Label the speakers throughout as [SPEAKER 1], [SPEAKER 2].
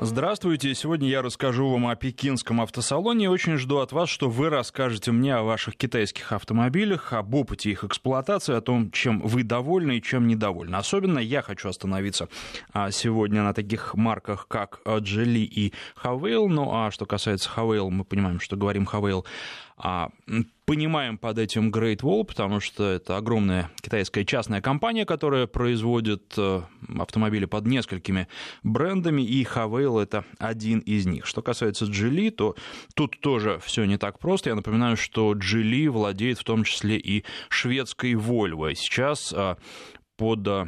[SPEAKER 1] Здравствуйте. Сегодня я расскажу вам о пекинском автосалоне очень жду от вас, что вы расскажете мне о ваших китайских автомобилях, об опыте их эксплуатации, о том, чем вы довольны и чем недовольны. Особенно я хочу остановиться а, сегодня на таких марках, как Geely и Havail. Ну а что касается Havail, мы понимаем, что говорим Havail а, понимаем под этим Great Wall, потому что это огромная китайская частная компания, которая производит э, автомобили под несколькими брендами, и Havail это один из них. Что касается Geely, то тут тоже все не так просто. Я напоминаю, что Geely владеет в том числе и шведской Volvo. Сейчас э, под э,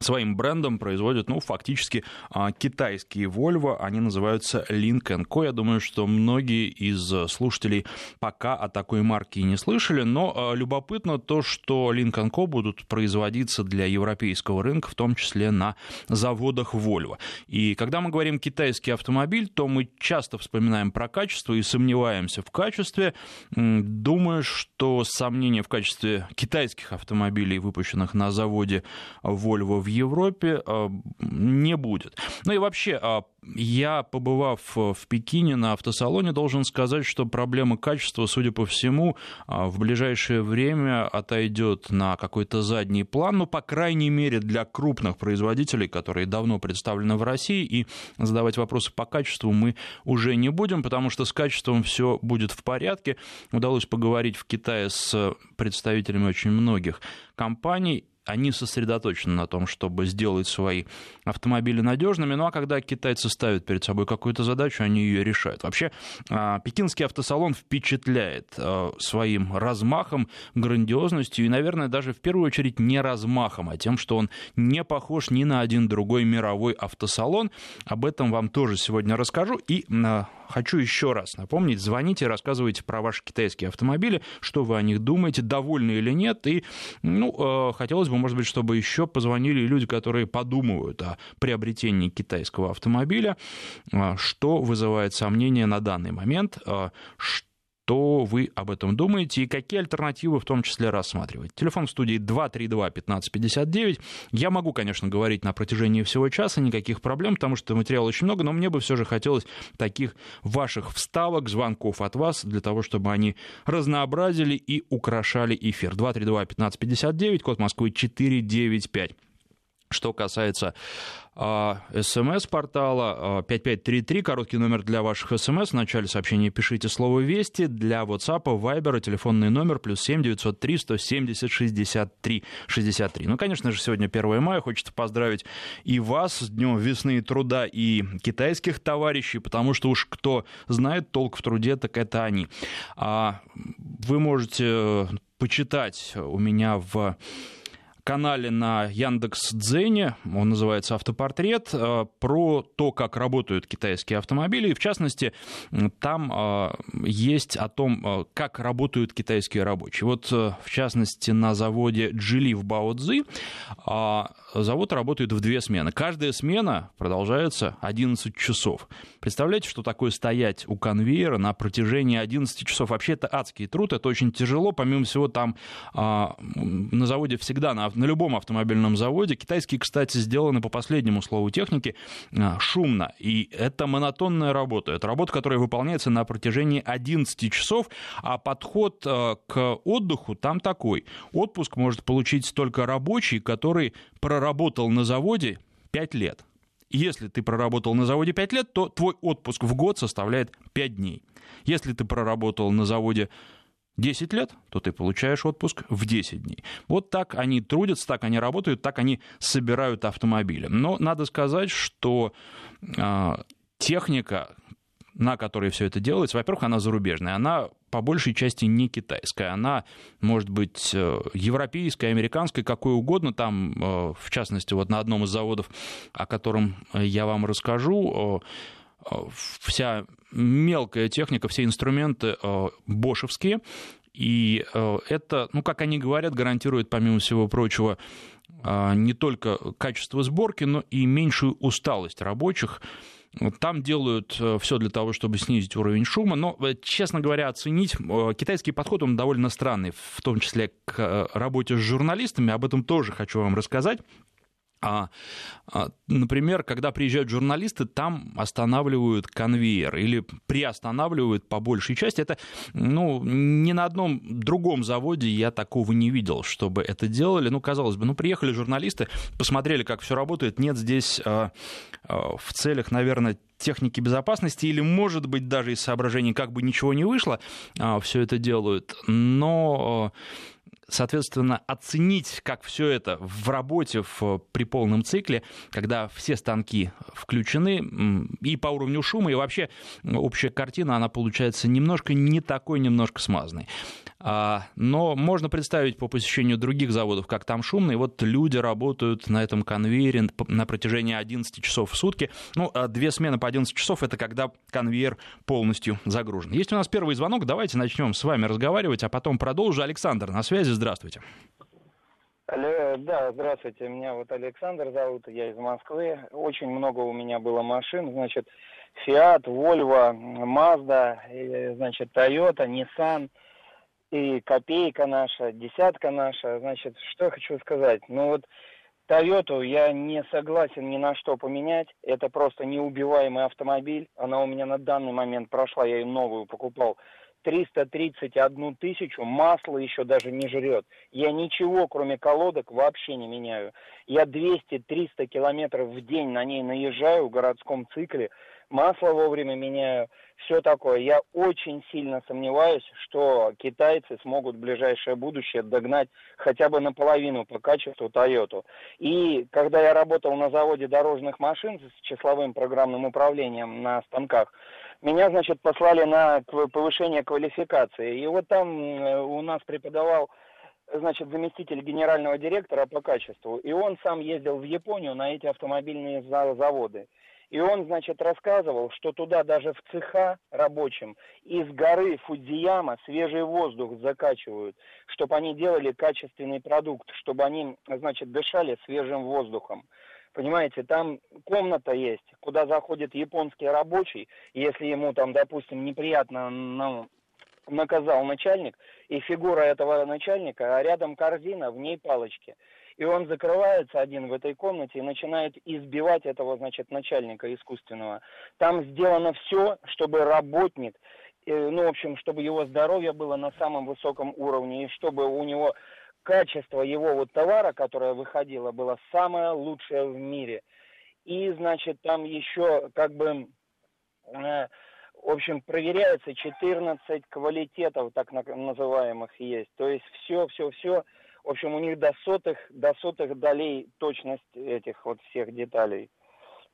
[SPEAKER 1] своим брендом производят, ну, фактически а, китайские Volvo, они называются Link Co. Я думаю, что многие из слушателей пока о такой марке не слышали, но а, любопытно то, что Link Co будут производиться для европейского рынка, в том числе на заводах Volvo. И когда мы говорим китайский автомобиль, то мы часто вспоминаем про качество и сомневаемся в качестве. Думаю, что сомнения в качестве китайских автомобилей, выпущенных на заводе Volvo в Европе а, не будет. Ну и вообще, а, я, побывав в Пекине на автосалоне, должен сказать, что проблема качества, судя по всему, а, в ближайшее время отойдет на какой-то задний план, ну, по крайней мере, для крупных производителей, которые давно представлены в России, и задавать вопросы по качеству мы уже не будем, потому что с качеством все будет в порядке. Удалось поговорить в Китае с представителями очень многих компаний, они сосредоточены на том, чтобы сделать свои автомобили надежными. Ну а когда китайцы ставят перед собой какую-то задачу, они ее решают. Вообще, а, пекинский автосалон впечатляет а, своим размахом, грандиозностью и, наверное, даже в первую очередь не размахом, а тем, что он не похож ни на один другой мировой автосалон. Об этом вам тоже сегодня расскажу. И а, хочу еще раз напомнить, звоните, рассказывайте про ваши китайские автомобили, что вы о них думаете, довольны или нет. И, ну, хотелось бы может быть, чтобы еще позвонили люди, которые подумывают о приобретении китайского автомобиля, а, что вызывает сомнения на данный момент, что а, что вы об этом думаете и какие альтернативы в том числе рассматривать. Телефон в студии 232-1559. Я могу, конечно, говорить на протяжении всего часа, никаких проблем, потому что материала очень много, но мне бы все же хотелось таких ваших вставок, звонков от вас, для того, чтобы они разнообразили и украшали эфир. 232-1559, код Москвы 495. Что касается смс-портала 5533, а, короткий номер для ваших смс. В начале сообщения пишите слово «Вести». Для WhatsApp, Viber телефонный номер плюс 7 903 170 63 63. Ну, конечно же, сегодня 1 мая. Хочется поздравить и вас с Днем весны и труда, и китайских товарищей, потому что уж кто знает толк в труде, так это они. А вы можете э, почитать у меня в канале на Яндекс Дзене, он называется «Автопортрет», э, про то, как работают китайские автомобили. И, в частности, там э, есть о том, э, как работают китайские рабочие. Вот, в частности, на заводе Джили в Баоцзи завод работает в две смены. Каждая смена продолжается 11 часов. Представляете, что такое стоять у конвейера на протяжении 11 часов? Вообще это адский труд, это очень тяжело. Помимо всего, там на заводе всегда на на любом автомобильном заводе. Китайские, кстати, сделаны по последнему слову техники а, шумно. И это монотонная работа. Это работа, которая выполняется на протяжении 11 часов, а подход а, к отдыху там такой. Отпуск может получить только рабочий, который проработал на заводе 5 лет. Если ты проработал на заводе 5 лет, то твой отпуск в год составляет 5 дней. Если ты проработал на заводе 10 лет, то ты получаешь отпуск в 10 дней. Вот так они трудятся, так они работают, так они собирают автомобили. Но надо сказать, что э, техника, на которой все это делается, во-первых, она зарубежная, она по большей части не китайская, она может быть э, европейская, американская, какой угодно. Там, э, в частности, вот на одном из заводов, о котором я вам расскажу, вся мелкая техника, все инструменты э, бошевские, и э, это, ну, как они говорят, гарантирует, помимо всего прочего, э, не только качество сборки, но и меньшую усталость рабочих. Там делают все для того, чтобы снизить уровень шума, но, честно говоря, оценить китайский подход, он довольно странный, в том числе к работе с журналистами, об этом тоже хочу вам рассказать. А, а, например, когда приезжают журналисты, там останавливают конвейер или приостанавливают по большей части. Это, ну, ни на одном другом заводе я такого не видел, чтобы это делали. Ну, казалось бы, ну, приехали журналисты, посмотрели, как все работает. Нет здесь а, а, в целях, наверное, техники безопасности или, может быть, даже из соображений, как бы ничего не вышло, а, все это делают. Но соответственно, оценить, как все это в работе в, при полном цикле, когда все станки включены, и по уровню шума, и вообще общая картина, она получается немножко не такой, немножко смазанной. А, но можно представить по посещению других заводов, как там шумно, и вот люди работают на этом конвейере на протяжении 11 часов в сутки. Ну, а две смены по 11 часов — это когда конвейер полностью загружен. Есть у нас первый звонок, давайте начнем с вами разговаривать, а потом продолжу. Александр на связи, здравствуйте.
[SPEAKER 2] Алло, да, здравствуйте, меня вот Александр зовут, я из Москвы. Очень много у меня было машин, значит, Fiat, Volvo, Mazda, значит, Toyota, Nissan – и копейка наша, десятка наша. Значит, что я хочу сказать? Ну вот Тойоту я не согласен ни на что поменять. Это просто неубиваемый автомобиль. Она у меня на данный момент прошла, я ее новую покупал. 331 тысячу, масло еще даже не жрет. Я ничего, кроме колодок, вообще не меняю. Я 200-300 километров в день на ней наезжаю в городском цикле масло вовремя меняю, все такое. Я очень сильно сомневаюсь, что китайцы смогут в ближайшее будущее догнать хотя бы наполовину по качеству Toyota. И когда я работал на заводе дорожных машин с числовым программным управлением на станках, меня, значит, послали на повышение квалификации. И вот там у нас преподавал значит, заместитель генерального директора по качеству, и он сам ездил в Японию на эти автомобильные заводы. И он, значит, рассказывал, что туда даже в цеха рабочим из горы Фудзияма свежий воздух закачивают, чтобы они делали качественный продукт, чтобы они, значит, дышали свежим воздухом. Понимаете, там комната есть, куда заходит японский рабочий, если ему там, допустим, неприятно ну, наказал начальник, и фигура этого начальника, а рядом корзина, в ней палочки – и он закрывается один в этой комнате и начинает избивать этого, значит, начальника искусственного. Там сделано все, чтобы работник, э, ну, в общем, чтобы его здоровье было на самом высоком уровне, и чтобы у него качество его вот товара, которое выходило, было самое лучшее в мире. И, значит, там еще как бы... Э, в общем, проверяется 14 квалитетов, так называемых, есть. То есть все, все, все в общем, у них до сотых, до сотых долей точность этих вот всех деталей.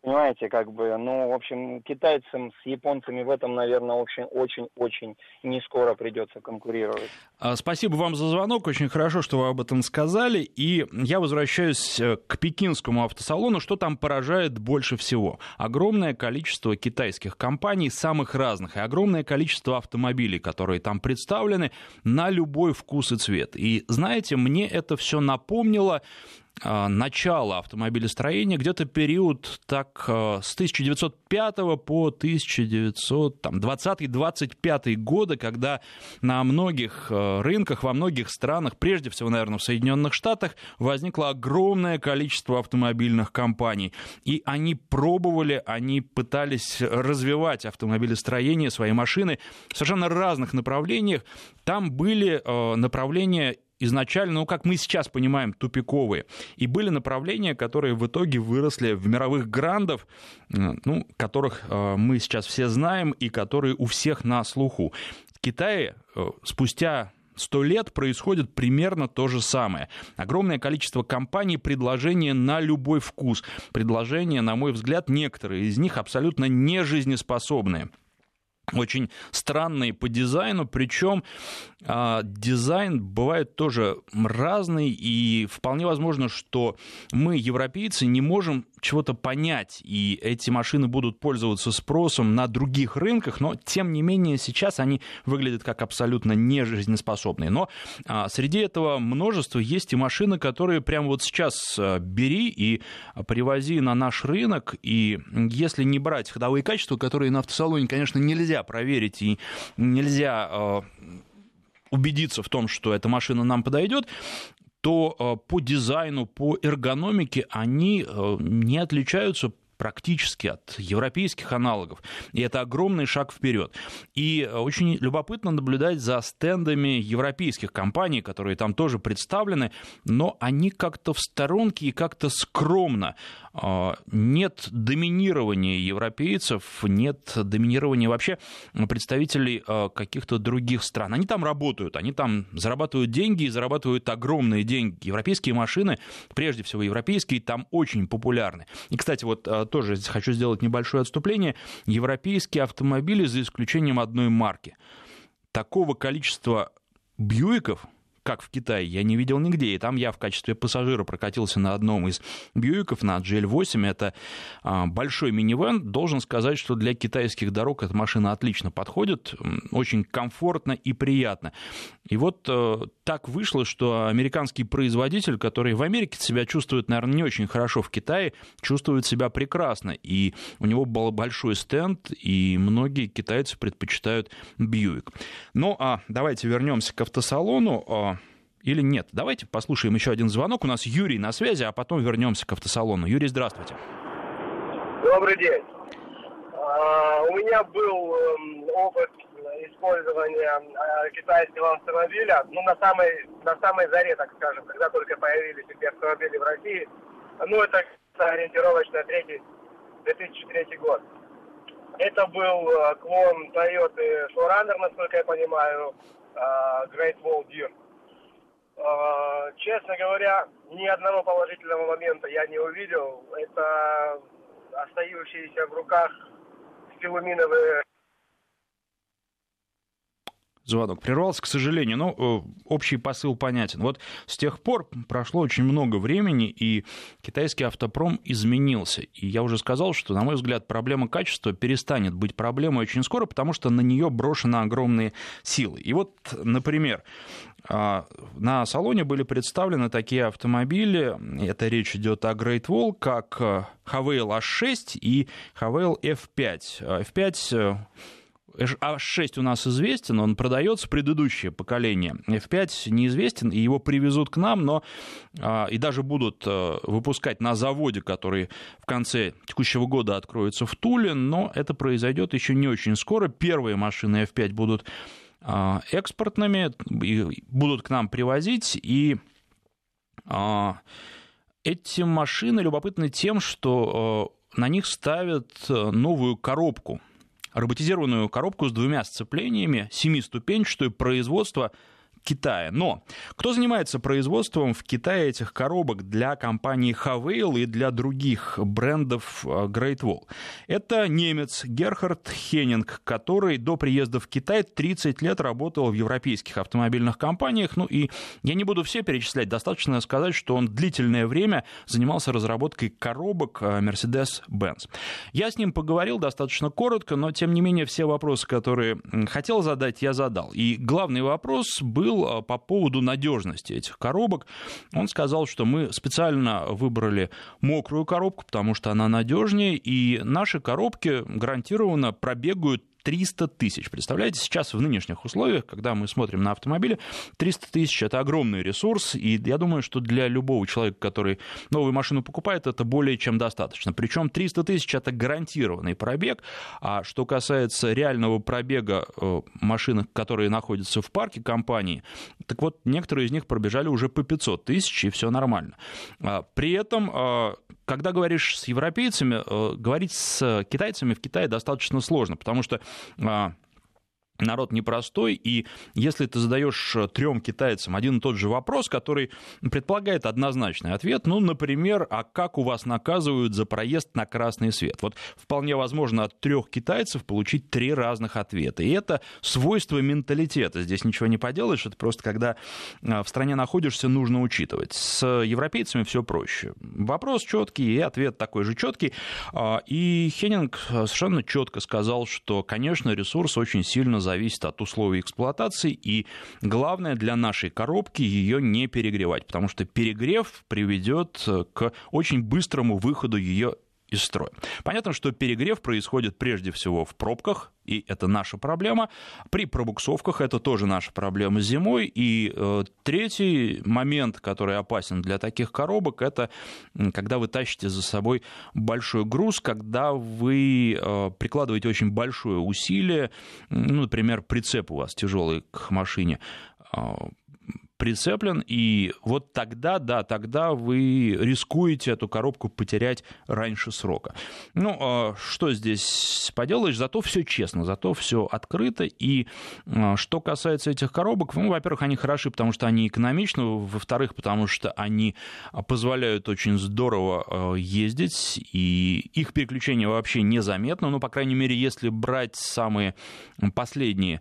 [SPEAKER 2] Понимаете, как бы, ну, в общем, китайцам с японцами в этом, наверное, очень-очень-очень не скоро придется конкурировать.
[SPEAKER 1] А, спасибо вам за звонок, очень хорошо, что вы об этом сказали. И я возвращаюсь э, к пекинскому автосалону. Что там поражает больше всего? Огромное количество китайских компаний, самых разных, и огромное количество автомобилей, которые там представлены на любой вкус и цвет. И знаете, мне это все напомнило начала автомобилестроения, где-то период так а, с 1905 по 1920-25 годы, когда на многих а, рынках, во многих странах, прежде всего, наверное, в Соединенных Штатах, возникло огромное количество автомобильных компаний. И они пробовали, они пытались развивать автомобилестроение, свои машины в совершенно разных направлениях. Там были направления изначально, ну, как мы сейчас понимаем, тупиковые. И были направления, которые в итоге выросли в мировых грандов, э, ну, которых э, мы сейчас все знаем и которые у всех на слуху. В Китае э, спустя сто лет происходит примерно то же самое. Огромное количество компаний, предложения на любой вкус. Предложения, на мой взгляд, некоторые из них абсолютно не жизнеспособные очень странные по дизайну, причем а, дизайн бывает тоже разный, и вполне возможно, что мы, европейцы, не можем чего-то понять, и эти машины будут пользоваться спросом на других рынках, но тем не менее сейчас они выглядят как абсолютно нежизнеспособные. Но а, среди этого множества есть и машины, которые прямо вот сейчас а, бери и привози на наш рынок, и если не брать ходовые качества, которые на автосалоне, конечно, нельзя проверить и нельзя а, убедиться в том, что эта машина нам подойдет, то по дизайну, по эргономике они не отличаются практически от европейских аналогов. И это огромный шаг вперед. И очень любопытно наблюдать за стендами европейских компаний, которые там тоже представлены, но они как-то в сторонке и как-то скромно. А, нет доминирования европейцев, нет доминирования вообще представителей а, каких-то других стран. Они там работают, они там зарабатывают деньги и зарабатывают огромные деньги. Европейские машины, прежде всего европейские, там очень популярны. И, кстати, вот а, тоже хочу сделать небольшое отступление. Европейские автомобили, за исключением одной марки, такого количества Бьюиков как в Китае, я не видел нигде. И там я в качестве пассажира прокатился на одном из Бьюиков, на GL8. Это а, большой минивэн. Должен сказать, что для китайских дорог эта машина отлично подходит. Очень комфортно и приятно. И вот э, так вышло, что американский производитель, который в Америке себя чувствует, наверное, не очень хорошо в Китае, чувствует себя прекрасно. И у него был большой стенд, и многие китайцы предпочитают Бьюик. Ну, а давайте вернемся к автосалону. Или нет? Давайте послушаем еще один звонок. У нас Юрий на связи, а потом вернемся к автосалону. Юрий, здравствуйте.
[SPEAKER 3] Добрый день. А, у меня был эм, опыт использования а, китайского автомобиля, ну, на самой, на самой заре, так скажем, когда только появились эти автомобили в России. Ну, это ориентировочно третий, 2003 год. Это был э, клон Toyota 4Runner, насколько я понимаю, э, Great Wall Deer. А, честно говоря, ни одного положительного момента я не увидел. Это остающиеся в руках стилуминовые
[SPEAKER 1] звонок прервался, к сожалению, но э, общий посыл понятен. Вот с тех пор прошло очень много времени, и китайский автопром изменился. И я уже сказал, что, на мой взгляд, проблема качества перестанет быть проблемой очень скоро, потому что на нее брошены огромные силы. И вот, например, а, на салоне были представлены такие автомобили, это речь идет о Great Wall, как Havail H6 и Havail F5. F5 а6 у нас известен, он продается, предыдущее поколение. F5 неизвестен, и его привезут к нам, но а, и даже будут а, выпускать на заводе, который в конце текущего года откроется в Туле, но это произойдет еще не очень скоро. Первые машины F5 будут а, экспортными, будут к нам привозить, и эти машины любопытны тем, что на них ставят новую коробку роботизированную коробку с двумя сцеплениями, семиступенчатую, производство Китая. Но кто занимается производством в Китае этих коробок для компании Havail и для других брендов э, Great Wall? Это немец Герхард Хеннинг, который до приезда в Китай 30 лет работал в европейских автомобильных компаниях. Ну и я не буду все перечислять, достаточно сказать, что он длительное время занимался разработкой коробок э, Mercedes-Benz. Я с ним поговорил достаточно коротко, но тем не менее все вопросы, которые хотел задать, я задал. И главный вопрос был был а, по поводу надежности этих коробок. Он сказал, что мы специально выбрали мокрую коробку, потому что она надежнее, и наши коробки гарантированно пробегают 300 тысяч. Представляете, сейчас в нынешних условиях, когда мы смотрим на автомобили, 300 тысяч – это огромный ресурс, и я думаю, что для любого человека, который новую машину покупает, это более чем достаточно. Причем 300 тысяч – это гарантированный пробег, а что касается реального пробега э, машин, которые находятся в парке компании, так вот, некоторые из них пробежали уже по 500 тысяч, и все нормально. А, при этом, а, когда говоришь с европейцами, э, говорить с китайцами в Китае достаточно сложно, потому что а, народ непростой, и если ты задаешь э, трем китайцам один и тот же вопрос, который предполагает однозначный ответ, ну, например, а как у вас наказывают за проезд на красный свет? Вот вполне возможно от трех китайцев получить три разных ответа. И это свойство менталитета. Здесь ничего не поделаешь, это просто когда э, в стране находишься, нужно учитывать. С европейцами все проще. Вопрос четкий, и ответ такой же четкий. А, и Хеннинг совершенно четко сказал, что, конечно, ресурс очень сильно зависит от условий эксплуатации, и главное для нашей коробки ее не перегревать, потому что перегрев приведет к очень быстрому выходу ее из строя. Понятно, что перегрев происходит прежде всего в пробках, и это наша проблема. При пробуксовках это тоже наша проблема зимой. И э, третий момент, который опасен для таких коробок, это когда вы тащите за собой большой груз, когда вы э, прикладываете очень большое усилие, ну, например, прицеп у вас тяжелый к машине, э, прицеплен, и вот тогда, да, тогда вы рискуете эту коробку потерять раньше срока. Ну, а что здесь поделаешь, зато все честно, зато все открыто, и а, что касается этих коробок, ну, во-первых, они хороши, потому что они экономичны, во-вторых, потому что они позволяют очень здорово а, ездить, и их переключение вообще незаметно, ну, по крайней мере, если брать самые последние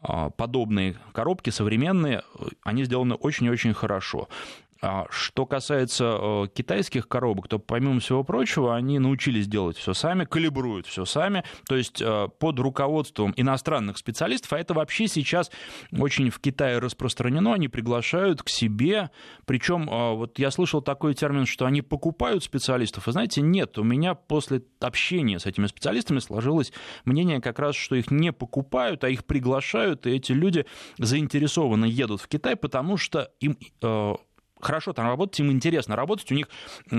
[SPEAKER 1] подобные коробки современные, они сделаны очень-очень хорошо. А что касается э, китайских коробок, то помимо всего прочего, они научились делать все сами, калибруют все сами, то есть э, под руководством иностранных специалистов, а это вообще сейчас очень в Китае распространено, они приглашают к себе, причем э, вот я слышал такой термин, что они покупают специалистов, вы знаете, нет, у меня после общения с этими специалистами сложилось мнение как раз, что их не покупают, а их приглашают, и эти люди заинтересованно едут в Китай, потому что им хорошо там работать, им интересно работать, у них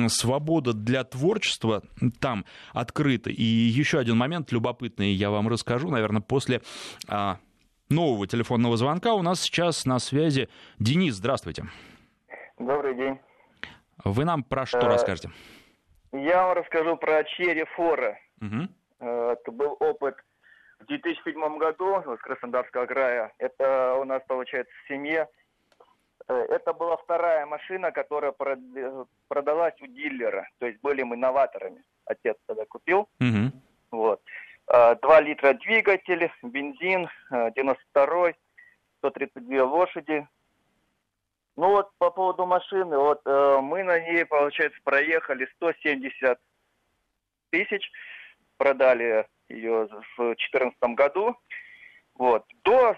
[SPEAKER 1] свобода для творчества там открыта. И еще один момент любопытный я вам расскажу, наверное, после а, нового телефонного звонка. У нас сейчас на связи Денис, здравствуйте.
[SPEAKER 4] Добрый день.
[SPEAKER 1] Вы нам про что а, расскажете?
[SPEAKER 4] Я вам расскажу про Черри Фора. Угу. Это был опыт в 2007 году с Краснодарского края. Это у нас, получается, в семье Э, это была вторая машина, которая продалась у дилера. То есть были мы новаторами. Отец тогда купил. Угу. Вот. 2 э, литра двигатель, бензин, 92 э, 132 лошади. Ну вот по поводу машины, вот мы на ней, получается, проехали 170 тысяч, продали ее в 2014 году. Вот. До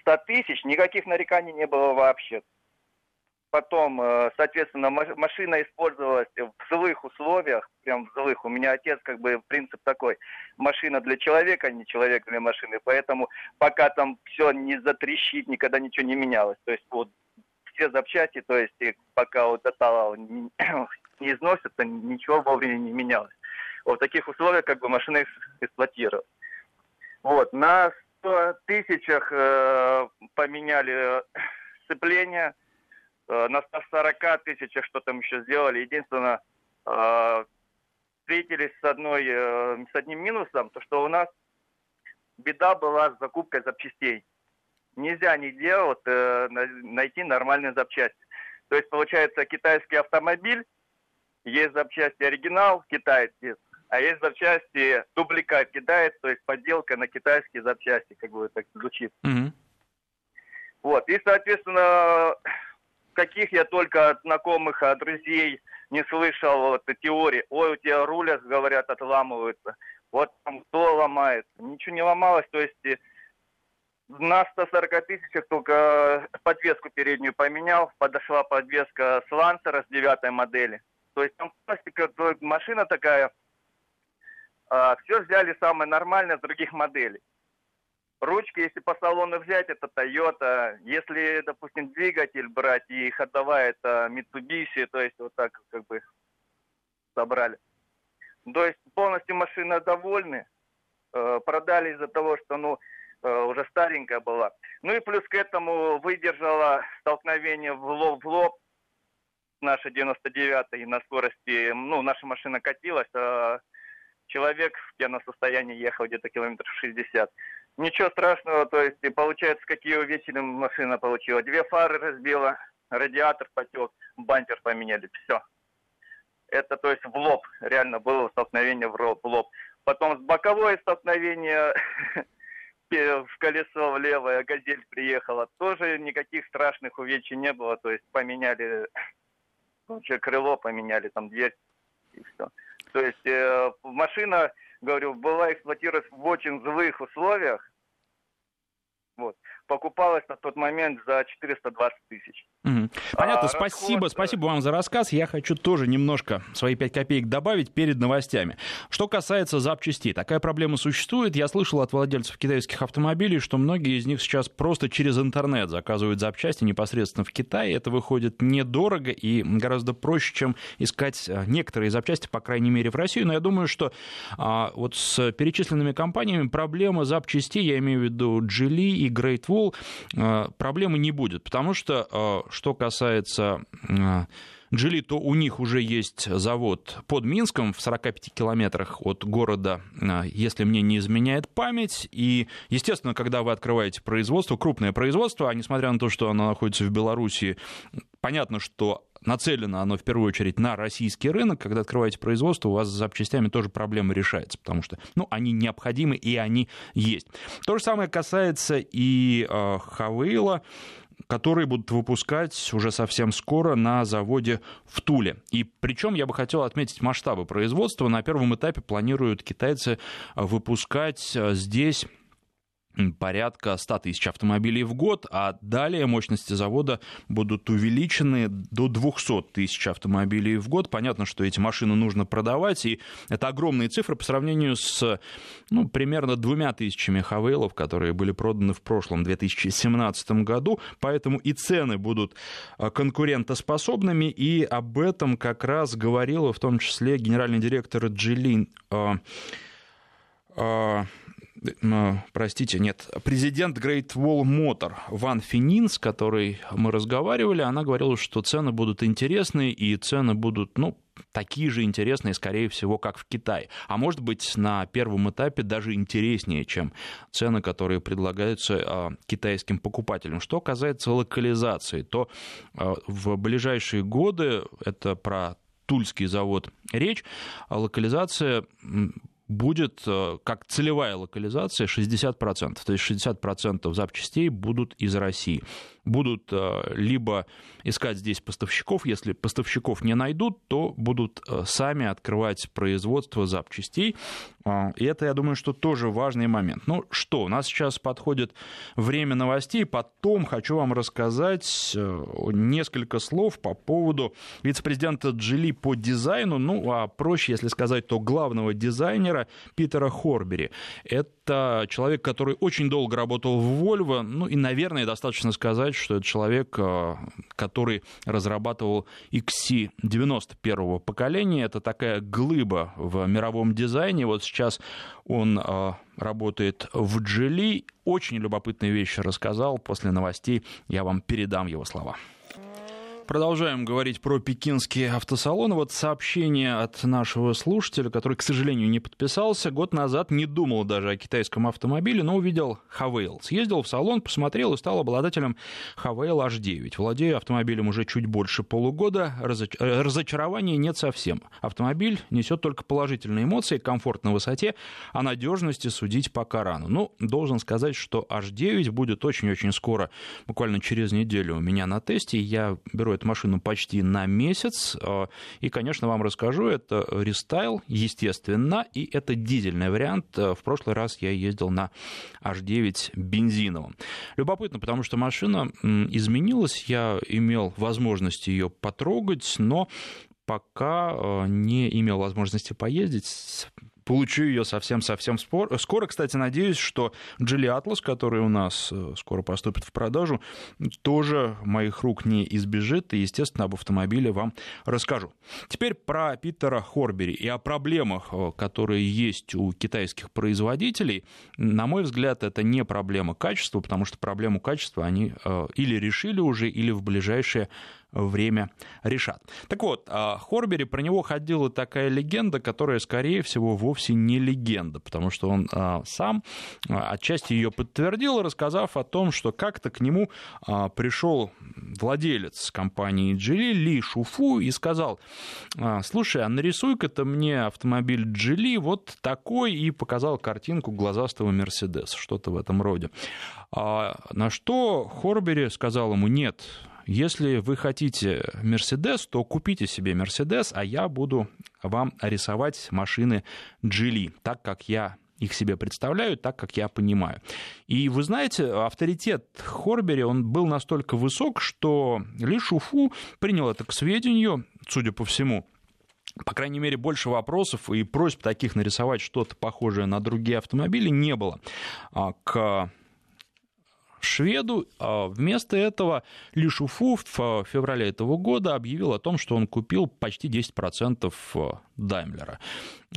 [SPEAKER 4] 100 тысяч, никаких нареканий не было вообще. Потом, э, соответственно, машина использовалась в злых условиях, прям в злых. У меня отец, как бы, принцип такой, машина для человека, а не человек для машины. Поэтому пока там все не затрещит, никогда ничего не менялось. То есть вот все запчасти, то есть пока вот это не, не износится, ничего вовремя не менялось. Вот в таких условиях как бы машина эксплуатировалась. Вот, на тысячах э, поменяли сцепление, э, на 140 тысячах что там еще сделали. Единственное, э, встретились с, одной, э, с одним минусом, то что у нас беда была с закупкой запчастей. Нельзя нигде вот, э, найти нормальные запчасти. То есть, получается, китайский автомобиль, есть запчасти оригинал, китаец, а есть запчасти, дубликат кидает, то есть подделка на китайские запчасти, как бы так звучит. Mm-hmm. Вот, и, соответственно, каких я только от знакомых, от друзей не слышал вот, теории. Ой, у тебя руля, говорят, отламываются. Вот там кто ломает. Ничего не ломалось, то есть на 140 тысячах только подвеску переднюю поменял, подошла подвеска с Лансера с девятой модели. То есть там пластика, машина такая, все взяли самое нормальное с других моделей. Ручки, если по салону взять, это Toyota. Если, допустим, двигатель брать и ходовая, это Mitsubishi, то есть вот так как бы собрали. То есть полностью машина довольны. Э, продали из-за того, что, ну, э, уже старенькая была. Ну и плюс к этому выдержала столкновение в лоб в лоб наша 99 на скорости, ну, наша машина катилась, а человек в пьяном состоянии ехал где-то километров 60. Ничего страшного, то есть получается, какие увечья машина получила. Две фары разбила, радиатор потек, бампер поменяли, все. Это, то есть, в лоб, реально было столкновение в лоб. Потом с боковое столкновение, в колесо в левое, газель приехала, тоже никаких страшных увечий не было, то есть поменяли, вообще крыло поменяли, там дверь и все. То есть э, машина, говорю, была эксплуатировалась в очень злых условиях. Вот. Покупалась на тот момент за 420 тысяч.
[SPEAKER 1] Угу. Понятно, а, спасибо, расход... спасибо вам за рассказ. Я хочу тоже немножко свои пять копеек добавить перед новостями. Что касается запчастей, такая проблема существует. Я слышал от владельцев китайских автомобилей, что многие из них сейчас просто через интернет заказывают запчасти непосредственно в Китае. Это выходит недорого и гораздо проще, чем искать э, некоторые запчасти, по крайней мере, в Россию. Но я думаю, что а, вот с перечисленными компаниями проблема запчастей, я имею в виду Geely и Great Wall, а, проблемы не будет, потому что а, что касается Джили, то у них уже есть завод под Минском в 45 километрах от города, если мне не изменяет память. И, естественно, когда вы открываете производство, крупное производство, а несмотря на то, что оно находится в Беларуси, понятно, что нацелено оно в первую очередь на российский рынок. Когда открываете производство, у вас с запчастями тоже проблема решается, потому что ну, они необходимы и они есть. То же самое касается и э, Хавейла которые будут выпускать уже совсем скоро на заводе в Туле. И причем я бы хотел отметить масштабы производства. На первом этапе планируют китайцы выпускать э, здесь порядка 100 тысяч автомобилей в год, а далее мощности завода будут увеличены до 200 тысяч автомобилей в год. Понятно, что эти машины нужно продавать, и это огромные цифры по сравнению с ну, примерно двумя тысячами хавейлов, которые были проданы в прошлом 2017 году, поэтому и цены будут а, конкурентоспособными, и об этом как раз говорила в том числе генеральный директор Джилин простите, нет, президент Great Wall Motor Ван Финин, с которой мы разговаривали, она говорила, что цены будут интересные, и цены будут, ну, такие же интересные, скорее всего, как в Китае. А может быть, на первом этапе даже интереснее, чем цены, которые предлагаются а, китайским покупателям. Что касается локализации, то а, в ближайшие годы, это про Тульский завод речь, а локализация будет э, как целевая локализация 60%. То есть 60% запчастей будут из России будут э, либо искать здесь поставщиков, если поставщиков не найдут, то будут э, сами открывать производство запчастей. А, и это, я думаю, что тоже важный момент. Ну что, у нас сейчас подходит время новостей, потом хочу вам рассказать э, несколько слов по поводу вице-президента Джили по дизайну, ну а проще, если сказать, то главного дизайнера Питера Хорбери. Это человек, который очень долго работал в Volvo, ну и, наверное, достаточно сказать, что это человек, э, который разрабатывал XC91 поколения. Это такая глыба в мировом дизайне. Вот сейчас он э, работает в Джили. Очень любопытные вещи рассказал. После новостей я вам передам его слова. Продолжаем говорить про пекинские автосалоны. Вот сообщение от нашего слушателя, который, к сожалению, не подписался. Год назад не думал даже о китайском автомобиле, но увидел Хавейл. Съездил в салон, посмотрел и стал обладателем Haval H9. Владею автомобилем уже чуть больше полугода. Разоч... Разочарования нет совсем. Автомобиль несет только положительные эмоции, комфорт на высоте, о надежности судить пока рано. Ну, должен сказать, что H9 будет очень-очень скоро, буквально через неделю у меня на тесте. Я беру эту машину почти на месяц. А, и, конечно, вам расскажу, это рестайл, естественно, и это дизельный вариант. А, в прошлый раз я ездил на H9 бензиновом. Любопытно, потому что машина изменилась, я имел возможность ее потрогать, но пока а, не имел возможности поездить получу ее совсем-совсем скоро. Кстати, надеюсь, что Джили Атлас, который у нас э, скоро поступит в продажу, тоже моих рук не избежит. И, естественно, об автомобиле вам расскажу. Теперь про Питера Хорбери и о проблемах, э, которые есть у китайских производителей. На мой взгляд, это не проблема качества, потому что проблему качества они э, или решили уже, или в ближайшее время решат. Так вот, Хорбери, про него ходила такая легенда, которая, скорее всего, вовсе не легенда, потому что он а, сам а, отчасти ее подтвердил, рассказав о том, что как-то к нему а, пришел владелец компании Джили Ли Шуфу и сказал, слушай, а нарисуй-ка ты мне автомобиль Джили вот такой, и показал картинку глазастого Мерседеса, что-то в этом роде. На что Хорбери сказал ему, нет, если вы хотите Мерседес, то купите себе Мерседес, а я буду вам рисовать машины Джили, так как я их себе представляю, так как я понимаю. И вы знаете, авторитет Хорбери, он был настолько высок, что Ли Шуфу принял это к сведению, судя по всему, по крайней мере, больше вопросов и просьб таких нарисовать что-то похожее на другие автомобили не было а, к шведу. А вместо этого Ли Шуфу в феврале этого года объявил о том, что он купил почти 10% Даймлера.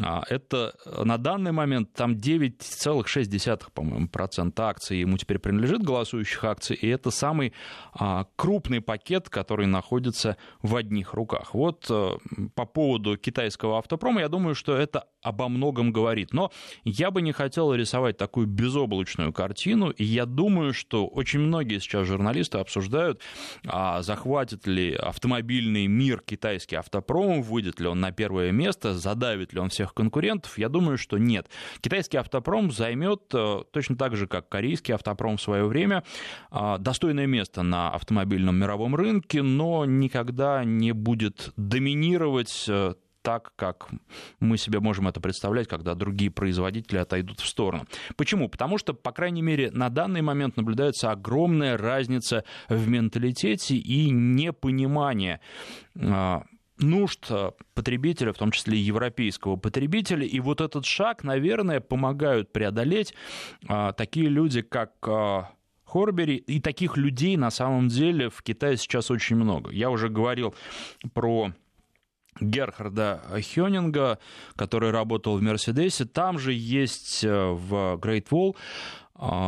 [SPEAKER 1] А, это на данный момент там 9,6, по-моему, процента акций ему теперь принадлежит, голосующих акций, и это самый а, крупный пакет, который находится в одних руках. Вот э, по поводу китайского автопрома, я думаю, что это обо многом говорит. Но я бы не хотел рисовать такую безоблачную картину, и я думаю, что очень многие сейчас журналисты обсуждают, а захватит ли автомобильный мир китайский автопром, выйдет ли он на первое место, задавит ли он всех конкурентов. Я думаю, что нет. Китайский автопром займет э, точно так же, как корейский автопром в свое время, э, достойное место на автомобильном мировом рынке, но никогда не будет доминировать э, так, как мы себе можем это представлять, когда другие производители отойдут в сторону. Почему? Потому что, по крайней мере, на данный момент наблюдается огромная разница в менталитете и непонимание нужд потребителя, в том числе европейского потребителя. И вот этот шаг, наверное, помогают преодолеть а, такие люди, как а, Хорбери. И таких людей на самом деле в Китае сейчас очень много. Я уже говорил про Герхарда Хёнинга, который работал в Мерседесе. Там же есть э, в Great Wall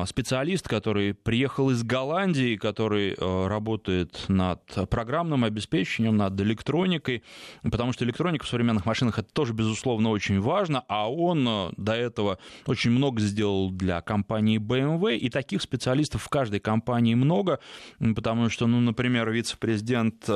[SPEAKER 1] специалист, который приехал из Голландии, который э, работает над программным обеспечением, над электроникой, потому что электроника в современных машинах это тоже, безусловно, очень важно, а он э, до этого очень много сделал для компании BMW, и таких специалистов в каждой компании много, потому что, ну, например, вице-президент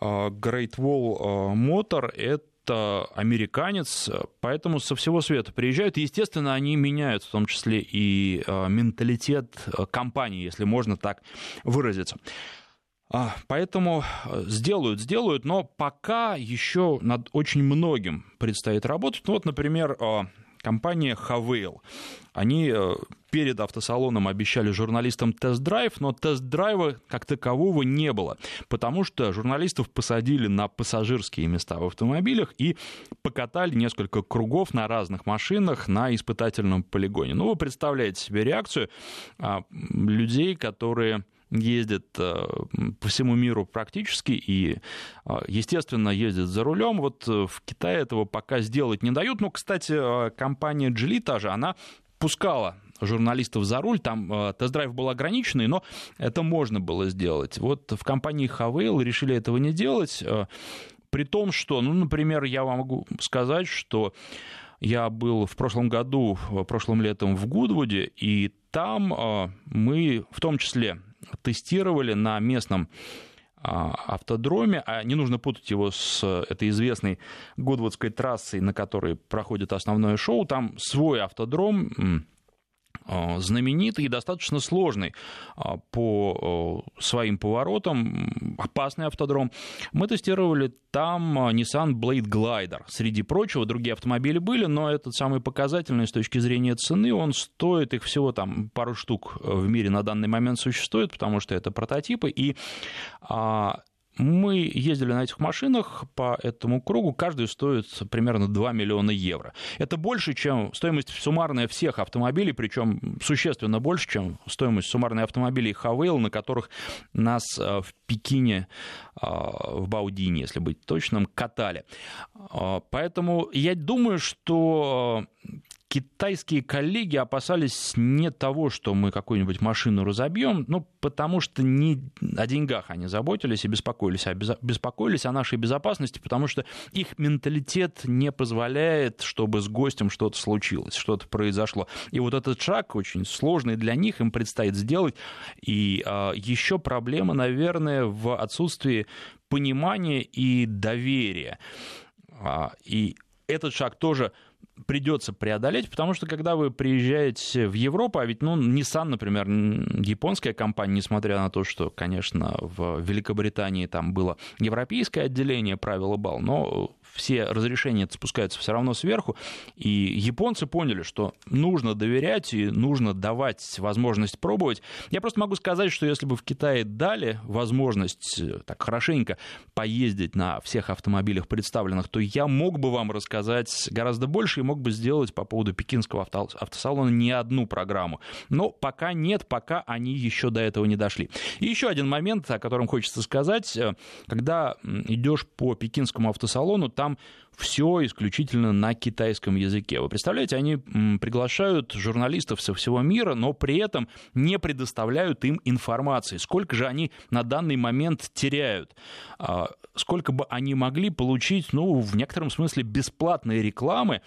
[SPEAKER 1] а, Great Wall а, Motor — это американец, поэтому со всего света приезжают. Естественно, они меняют в том числе и а, менталитет компании, если можно так выразиться. Поэтому сделают, сделают, но пока еще над очень многим предстоит работать. Ну вот, например, компания Havail. Они э, перед автосалоном обещали журналистам тест-драйв, но тест-драйва как такового не было, потому что журналистов посадили на пассажирские места в автомобилях и покатали несколько кругов на разных машинах на испытательном полигоне. Ну, вы представляете себе реакцию а, людей, которые ездит э, по всему миру практически и, э, естественно, ездит за рулем. Вот э, в Китае этого пока сделать не дают. Но, кстати, компания Geely та же, она пускала журналистов за руль, там тест-драйв был ограниченный, но это можно было сделать. Вот в компании Havail решили этого не делать, при том, что, ну, например, я вам могу сказать, что я был в прошлом году, прошлым летом в Гудвуде, и там мы в том числе тестировали на местном а, автодроме, а не нужно путать его с этой известной Гудвудской трассой, на которой проходит основное шоу. Там свой автодром, знаменитый и достаточно сложный а, по своим поворотам, опасный автодром. Мы тестировали там а, Nissan Blade Glider. Среди прочего, другие автомобили были, но этот самый показательный с точки зрения цены, он стоит, их всего там пару штук в мире на данный момент существует, потому что это прототипы, и мы ездили на этих машинах по этому кругу, каждый стоит примерно 2 миллиона евро. Это больше, чем стоимость суммарная всех автомобилей, причем существенно больше, чем стоимость суммарной автомобилей Хавейл, на которых нас э, в Пекине, э, в Баудине, если быть точным, катали. Э, поэтому я думаю, что китайские коллеги опасались не того, что мы какую-нибудь машину разобьем, ну, потому что не о деньгах они заботились и беспокоились, а беспокоились о нашей безопасности, потому что их менталитет не позволяет, чтобы с гостем что-то случилось, что-то произошло. И вот этот шаг очень сложный для них, им предстоит сделать. И а, еще проблема, наверное, в отсутствии понимания и доверия. А, и этот шаг тоже придется преодолеть, потому что когда вы приезжаете в Европу, а ведь, ну, Nissan, например, японская компания, несмотря на то, что, конечно, в Великобритании там было европейское отделение правила бал, но все разрешения спускаются все равно сверху, и японцы поняли, что нужно доверять и нужно давать возможность пробовать. Я просто могу сказать, что если бы в Китае дали возможность э, так хорошенько поездить на всех автомобилях представленных, то я мог бы вам рассказать гораздо больше и мог бы сделать по поводу пекинского автосалона не одну программу. Но пока нет, пока они еще до этого не дошли. И еще один момент, о котором хочется сказать. Э, когда идешь по пекинскому автосалону, там все исключительно на китайском языке. Вы представляете, они приглашают журналистов со всего мира, но при этом не предоставляют им информации. Сколько же они на данный момент теряют? А, сколько бы они могли получить, ну, в некотором смысле, бесплатной рекламы,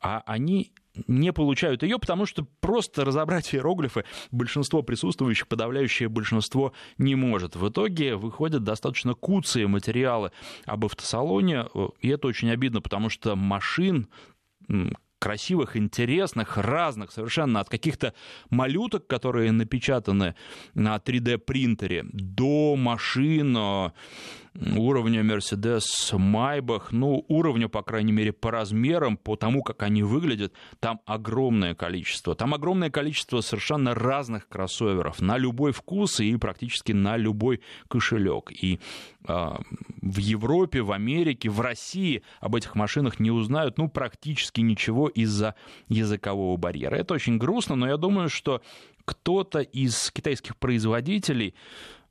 [SPEAKER 1] а они не получают ее, потому что просто разобрать иероглифы большинство присутствующих, подавляющее большинство не может. В итоге выходят достаточно куцые материалы об автосалоне, и это очень обидно, потому что машин красивых, интересных, разных совершенно, от каких-то малюток, которые напечатаны на 3D-принтере, до машин уровня Mercedes Maybach, ну, уровня, по крайней мере, по размерам, по тому, как они выглядят, там огромное количество. Там огромное количество совершенно разных кроссоверов на любой вкус и практически на любой кошелек. И э, в Европе, в Америке, в России об этих машинах не узнают, ну, практически ничего из-за языкового барьера. Это очень грустно, но я думаю, что кто-то из китайских производителей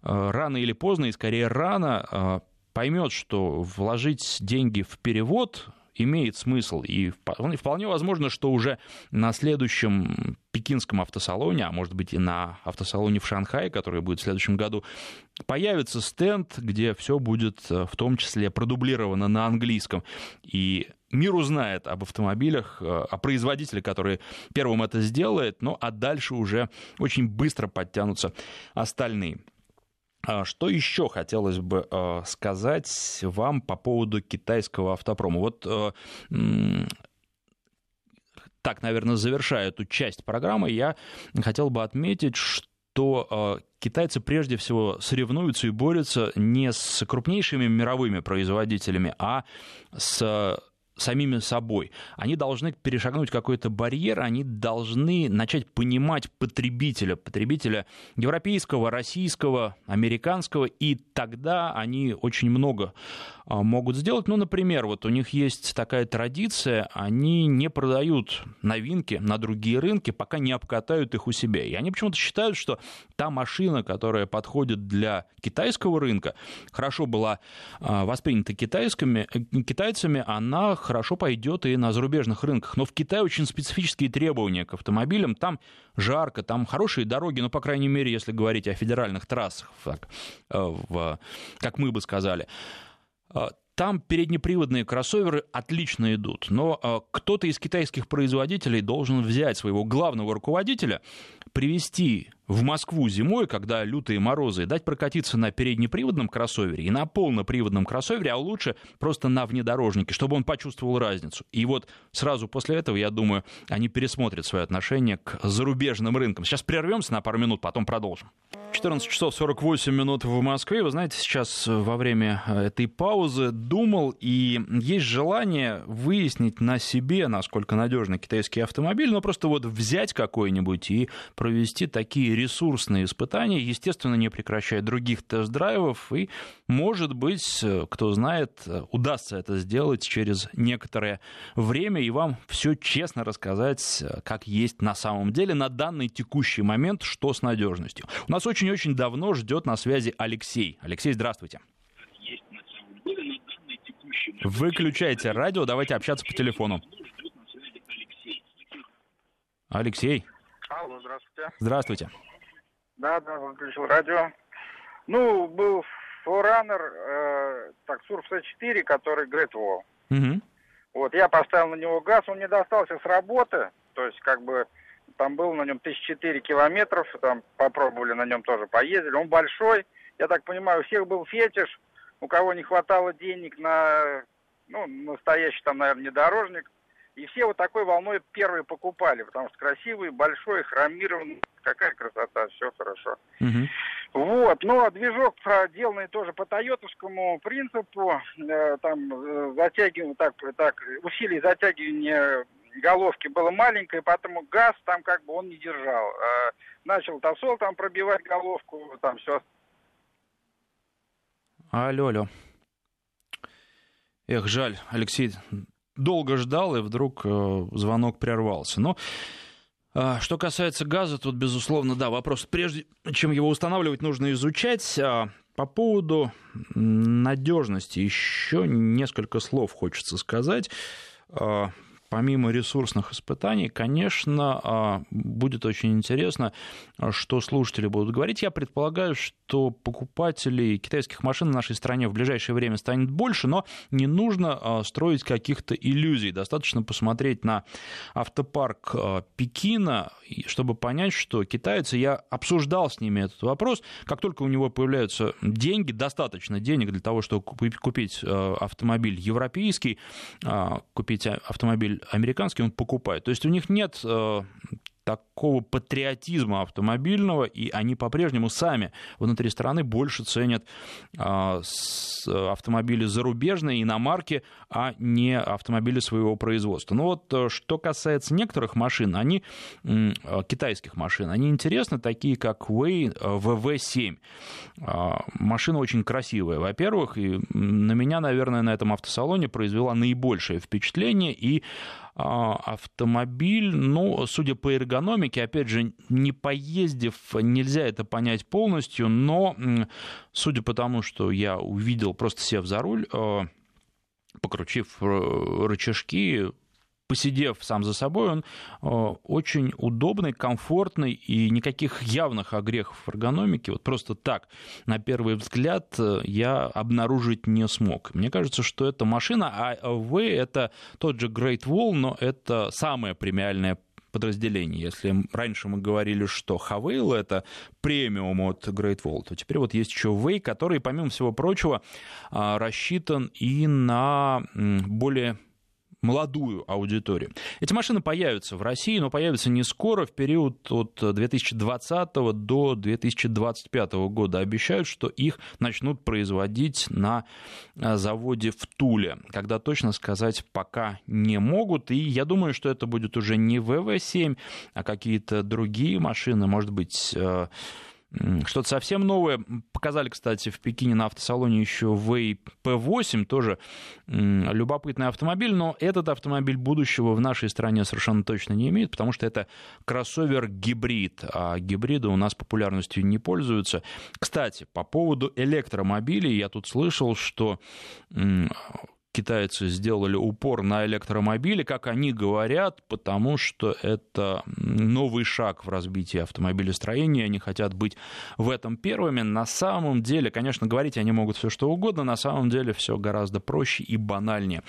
[SPEAKER 1] рано или поздно, и скорее рано, э, поймет, что вложить деньги в перевод имеет смысл. И вполне возможно, что уже на следующем пекинском автосалоне, а может быть и на автосалоне в Шанхае, который будет в следующем году, появится стенд, где все будет э, в том числе продублировано на английском. И мир узнает об автомобилях, о производителе, который первым это сделает, ну а дальше уже очень быстро подтянутся остальные. А что еще хотелось бы э, сказать вам по поводу китайского автопрома? Вот э, так, наверное, завершая эту часть программы, я хотел бы отметить, что э, китайцы прежде всего соревнуются и борются не с крупнейшими мировыми производителями, а с самими собой. Они должны перешагнуть какой-то барьер, они должны начать понимать потребителя, потребителя европейского, российского, американского, и тогда они очень много а, могут сделать. Ну, например, вот у них есть такая традиция, они не продают новинки на другие рынки, пока не обкатают их у себя. И они почему-то считают, что та машина, которая подходит для китайского рынка, хорошо была а, воспринята китайскими, китайцами, она хорошо пойдет и на зарубежных рынках. Но в Китае очень специфические требования к автомобилям. Там жарко, там хорошие дороги, ну, по крайней мере, если говорить о федеральных трассах, так, э, в, как мы бы сказали. А, там переднеприводные кроссоверы отлично идут, но а, кто-то из китайских производителей должен взять своего главного руководителя, привести в Москву зимой, когда лютые морозы, дать прокатиться на переднеприводном кроссовере и на полноприводном кроссовере, а лучше просто на внедорожнике, чтобы он почувствовал разницу. И вот сразу после этого, я думаю, они пересмотрят свое отношение к зарубежным рынкам. Сейчас прервемся на пару минут, потом продолжим. 14 часов 48 минут в Москве. Вы знаете, сейчас во время этой паузы думал, и есть желание выяснить на себе, насколько надежный китайский автомобиль, но просто вот взять какой-нибудь и провести такие ресурсные испытания, естественно, не прекращая других тест-драйвов, и, может быть, кто знает, удастся это сделать через некоторое время, и вам все честно рассказать, как есть на самом деле на данный текущий момент, что с надежностью. У нас очень-очень давно ждет на связи Алексей. Алексей, здравствуйте. Выключайте радио, давайте общаться по телефону. Алексей.
[SPEAKER 5] Алло, здравствуйте.
[SPEAKER 1] Здравствуйте.
[SPEAKER 5] Да, да, выключил радио. Ну, был Forerunner, э, так, Surf 4, который Great Wall. Угу. Вот, я поставил на него газ, он не достался с работы, то есть, как бы, там был на нем 1004 километров, там попробовали на нем тоже поездили. Он большой, я так понимаю, у всех был фетиш, у кого не хватало денег на, ну, настоящий там, наверное, внедорожник, И все вот такой волной первые покупали, потому что красивый, большой, хромированный, какая красота, все хорошо. Угу. Вот, но движок проделанный тоже по тойотовскому принципу, э, там э, затягивание, так, так, усилий затягивания головки было маленькое, поэтому газ там как бы он не держал. Э, начал тосол там пробивать головку, там все.
[SPEAKER 1] Алло, алло. Эх, жаль, Алексей долго ждал, и вдруг э, звонок прервался. Но что касается газа, тут, безусловно, да, вопрос, прежде чем его устанавливать, нужно изучать. А по поводу надежности еще несколько слов хочется сказать. Помимо ресурсных испытаний, конечно, а, будет очень интересно, а, что слушатели будут говорить. Я предполагаю, что покупателей китайских машин в нашей стране в ближайшее время станет больше, но не нужно а, строить каких-то иллюзий. Достаточно посмотреть на автопарк Пекина, чтобы понять, что китайцы, я обсуждал с ними этот вопрос, как только у него появляются деньги, достаточно денег для того, чтобы купить автомобиль европейский, купить автомобиль американский, он покупает. То есть у них нет э, такого патриотизма автомобильного, и они по-прежнему сами внутри страны больше ценят а, автомобили зарубежные, иномарки, а не автомобили своего производства. Но вот э, что касается некоторых машин, они, э, китайских машин, они интересны, такие как Way VV7. А, машина очень красивая, во-первых, и на меня, наверное, на этом автосалоне произвела наибольшее впечатление, и автомобиль, ну, судя по эргономике, опять же, не поездив, нельзя это понять полностью, но судя по тому, что я увидел, просто сев за руль, а, покрутив э, рычажки, посидев сам за собой, он э, очень удобный, комфортный и никаких явных огрехов в эргономике, вот просто так, на первый взгляд, э, я обнаружить не смог. Мне кажется, что это машина, а V это тот же Great Wall, но это самое премиальное подразделение. Если раньше мы говорили, что Хавейл — это премиум от Great Wall, то теперь вот есть еще Way, который, помимо всего прочего, а, рассчитан и на более молодую аудиторию. Эти машины появятся в России, но появятся не скоро, в период от 2020 до 2025 года. Обещают, что их начнут производить на э, заводе в Туле. Когда точно сказать пока не могут. И я думаю, что это будет уже не ВВ-7, а какие-то другие машины, может быть, э, что-то совсем новое. Показали, кстати, в Пекине на автосалоне еще Way P8, тоже любопытный автомобиль, но этот автомобиль будущего в нашей стране совершенно точно не имеет, потому что это кроссовер-гибрид, а гибриды у нас популярностью не пользуются. Кстати, по поводу электромобилей, я тут слышал, что китайцы сделали упор на электромобили, как они говорят, потому что это новый шаг в развитии автомобилестроения, они хотят быть в этом первыми. На самом деле, конечно, говорить они могут все что угодно, на самом деле все гораздо проще и банальнее.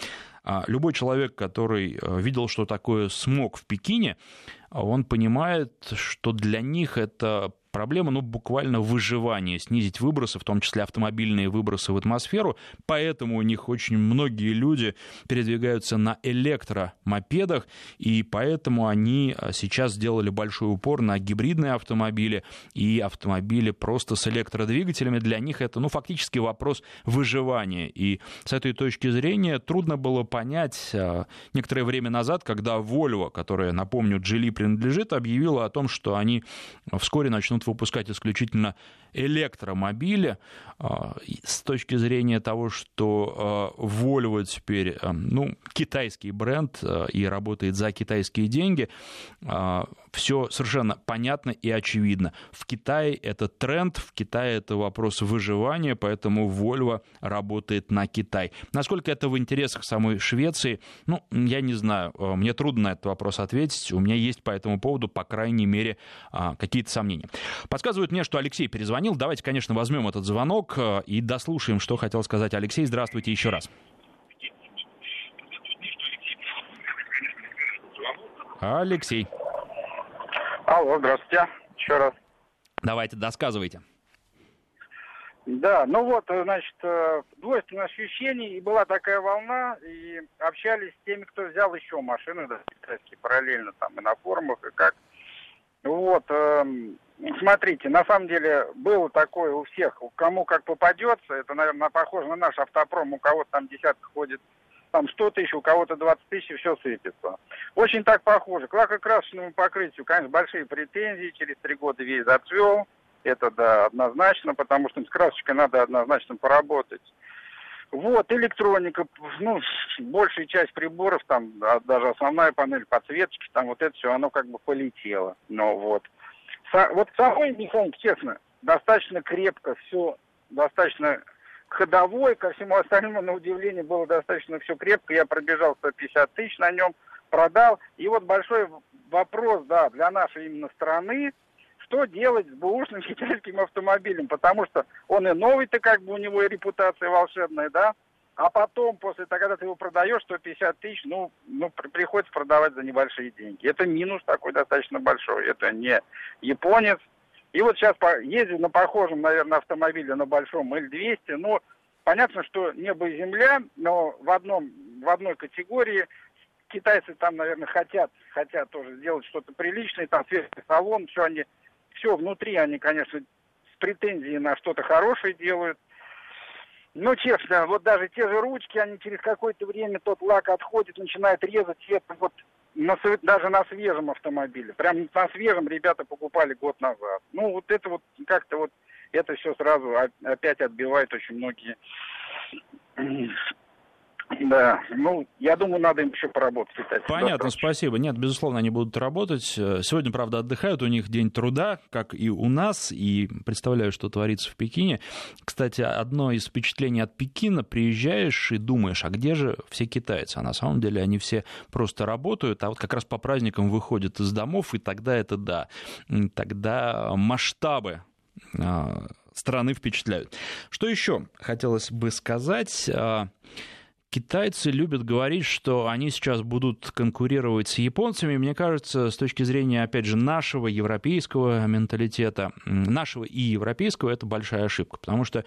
[SPEAKER 1] А любой человек, который э, видел, что такое смог в Пекине, он понимает, что для них это проблема, ну, буквально выживание, снизить выбросы, в том числе автомобильные выбросы в атмосферу. Поэтому у них очень многие люди передвигаются на электромопедах, и поэтому они а, сейчас сделали большой упор на гибридные автомобили и автомобили просто с электродвигателями. Для них это, ну, фактически вопрос выживания. И с этой точки зрения трудно было понять а, некоторое время назад, когда Volvo, которая, напомню, Geely принадлежит, объявила о том, что они вскоре начнут выпускать исключительно электромобили а, с точки зрения того, что а, Volvo теперь а, ну, китайский бренд и работает за китайские деньги, все совершенно понятно и очевидно. В Китае это тренд, в Китае это вопрос выживания, поэтому Volvo работает на Китай. Насколько это в интересах самой Швеции, ну, я не знаю, мне трудно на этот вопрос ответить, у меня есть по этому поводу, по крайней мере, какие-то сомнения. Подсказывают мне, что Алексей перезвонил. Давайте, конечно, возьмем этот звонок э, и дослушаем, что хотел сказать Алексей. Здравствуйте еще раз. Алексей.
[SPEAKER 5] Алло, здравствуйте. Еще раз.
[SPEAKER 1] Давайте, досказывайте.
[SPEAKER 5] Да, ну вот, э, значит, э, двойственное ощущение, и была такая волна, и общались с теми, кто взял еще машины, да, китайские, параллельно там и на форумах, и как. Вот, эм, смотрите, на самом деле было такое у всех, кому как попадется, это, наверное, похоже на наш автопром, у кого-то там десятка ходит, там 100 тысяч, у кого-то 20 тысяч, все сыпется. Очень так похоже. К лакокрасочному покрытию, конечно, большие претензии, через три года весь зацвел, это да, однозначно, потому что с красочкой надо однозначно поработать. Вот, электроника, ну, большая часть приборов, там, даже основная панель подсветки, там вот это все, оно как бы полетело. Но вот. Со, вот самой механик, честно, достаточно крепко, все достаточно ходовой, ко всему остальному, на удивление, было достаточно все крепко. Я пробежал 150 тысяч на нем, продал. И вот большой вопрос, да, для нашей именно страны, что делать с бэушным китайским автомобилем, потому что он и новый-то как бы у него и репутация волшебная, да, а потом, после того, когда ты его продаешь, 150 тысяч, ну, ну, приходится продавать за небольшие деньги. Это минус такой достаточно большой. Это не японец. И вот сейчас ездил на похожем, наверное, автомобиле, на большом L200. Ну, понятно, что небо и земля, но в, одном, в одной категории китайцы там, наверное, хотят, хотят тоже сделать что-то приличное, там светлый салон, все они все внутри они, конечно, с претензией на что-то хорошее делают. Но честно, вот даже те же ручки, они через какое-то время тот лак отходит, начинает резать это вот на, даже на свежем автомобиле. Прям на свежем ребята покупали год назад. Ну, вот это вот как-то вот, это все сразу опять отбивает очень многие да, ну, я думаю, надо им еще поработать.
[SPEAKER 1] Понятно, спасибо. Нет, безусловно, они будут работать. Сегодня, правда, отдыхают, у них день труда, как и у нас, и представляю, что творится в Пекине. Кстати, одно из впечатлений от Пекина, приезжаешь и думаешь, а где же все китайцы? А на самом деле они все просто работают, а вот как раз по праздникам выходят из домов, и тогда это да, тогда масштабы а, страны впечатляют. Что еще хотелось бы сказать? Китайцы любят говорить, что они сейчас будут конкурировать с японцами. Мне кажется, с точки зрения, опять же, нашего европейского менталитета, нашего и европейского, это большая ошибка. Потому что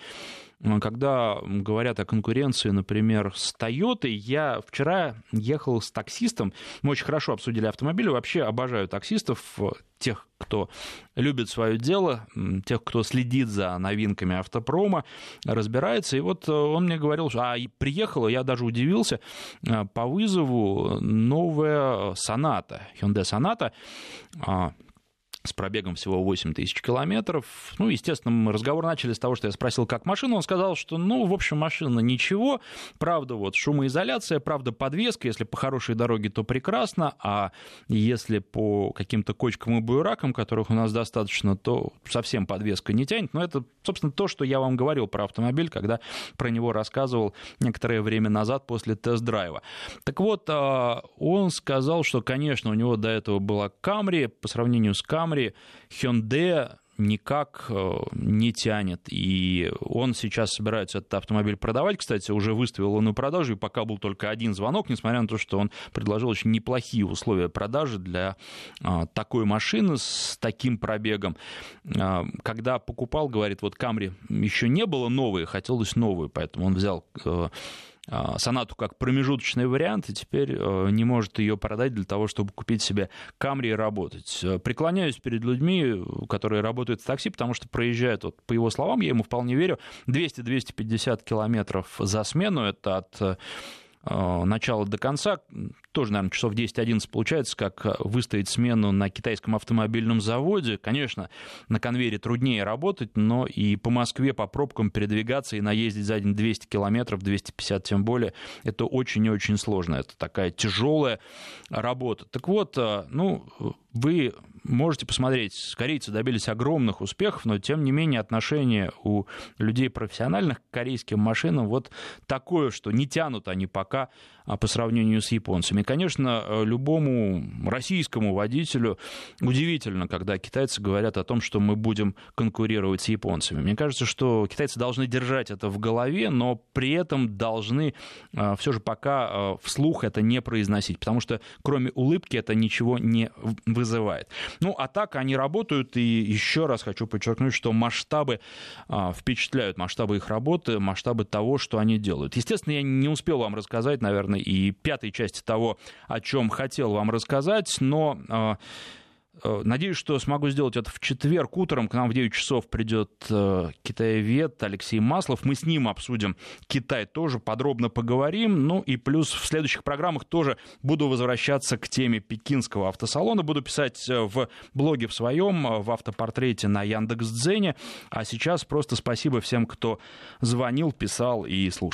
[SPEAKER 1] когда говорят о конкуренции, например, с Toyota, я вчера ехал с таксистом, мы очень хорошо обсудили автомобили, вообще обожаю таксистов, тех, кто любит свое дело, тех, кто следит за новинками автопрома, разбирается. И вот он мне говорил, что а, приехала, я даже удивился, э, по вызову новая Соната, Hyundai Sonata, а, с пробегом всего 8 тысяч километров. Ну, естественно, мы разговор начали с того, что я спросил, как машина. Он сказал, что, ну, в общем, машина ничего. Правда, вот шумоизоляция, правда, подвеска. Если по хорошей дороге, то прекрасно. А если по каким-то кочкам и буеракам, которых у нас достаточно, то совсем подвеска не тянет. Но это, собственно, то, что я вам говорил про автомобиль, когда про него рассказывал некоторое время назад после тест-драйва. Так вот, а, он сказал, что, конечно, у него до этого была Камри. По сравнению с Камри Camry, Hyundai никак э, не тянет. И он сейчас собирается этот автомобиль продавать. Кстати, уже выставил он на продажу, и пока был только один звонок, несмотря на то, что он предложил очень неплохие условия продажи для а, такой машины с таким пробегом. А, когда покупал, говорит, вот Камри еще не было новой, хотелось новую, поэтому он взял э, сонату как промежуточный вариант, и теперь э, не может ее продать для того, чтобы купить себе Камри и работать. Э, преклоняюсь перед людьми, которые работают в такси, потому что проезжают, вот, по его словам, я ему вполне верю, 200-250 километров за смену, это от э, Э, начала до конца, тоже, наверное, часов 10-11 получается, как выставить смену на китайском автомобильном заводе. Конечно, на конвейере труднее работать, но и по Москве по пробкам передвигаться и наездить за день 200 километров, 250 тем более, это очень и очень сложно. Это такая тяжелая работа. Так вот, э, ну, вы можете посмотреть, корейцы добились огромных успехов, но тем не менее отношение у людей профессиональных к корейским машинам вот такое, что не тянут они пока а, по сравнению с японцами. И, конечно, э, любому российскому водителю удивительно, когда китайцы говорят о том, что мы будем конкурировать с японцами. Мне кажется, что китайцы должны держать это в голове, но при этом должны э, все же пока э, вслух это не произносить, потому что кроме улыбки это ничего не вызывает. Ну, а так они работают, и еще раз хочу подчеркнуть, что масштабы а, впечатляют, масштабы их работы, масштабы того, что они делают. Естественно, я не успел вам рассказать, наверное, и пятой части того, о чем хотел вам рассказать, но а, надеюсь, что смогу сделать это в четверг утром. К нам в 9 часов придет э, китаевед Алексей Маслов. Мы с ним обсудим Китай тоже, подробно поговорим. Ну и плюс в следующих программах тоже буду возвращаться к теме пекинского автосалона. Буду писать э, в блоге в своем, в автопортрете на Яндекс.Дзене. А сейчас просто спасибо всем, кто звонил, писал и слушал.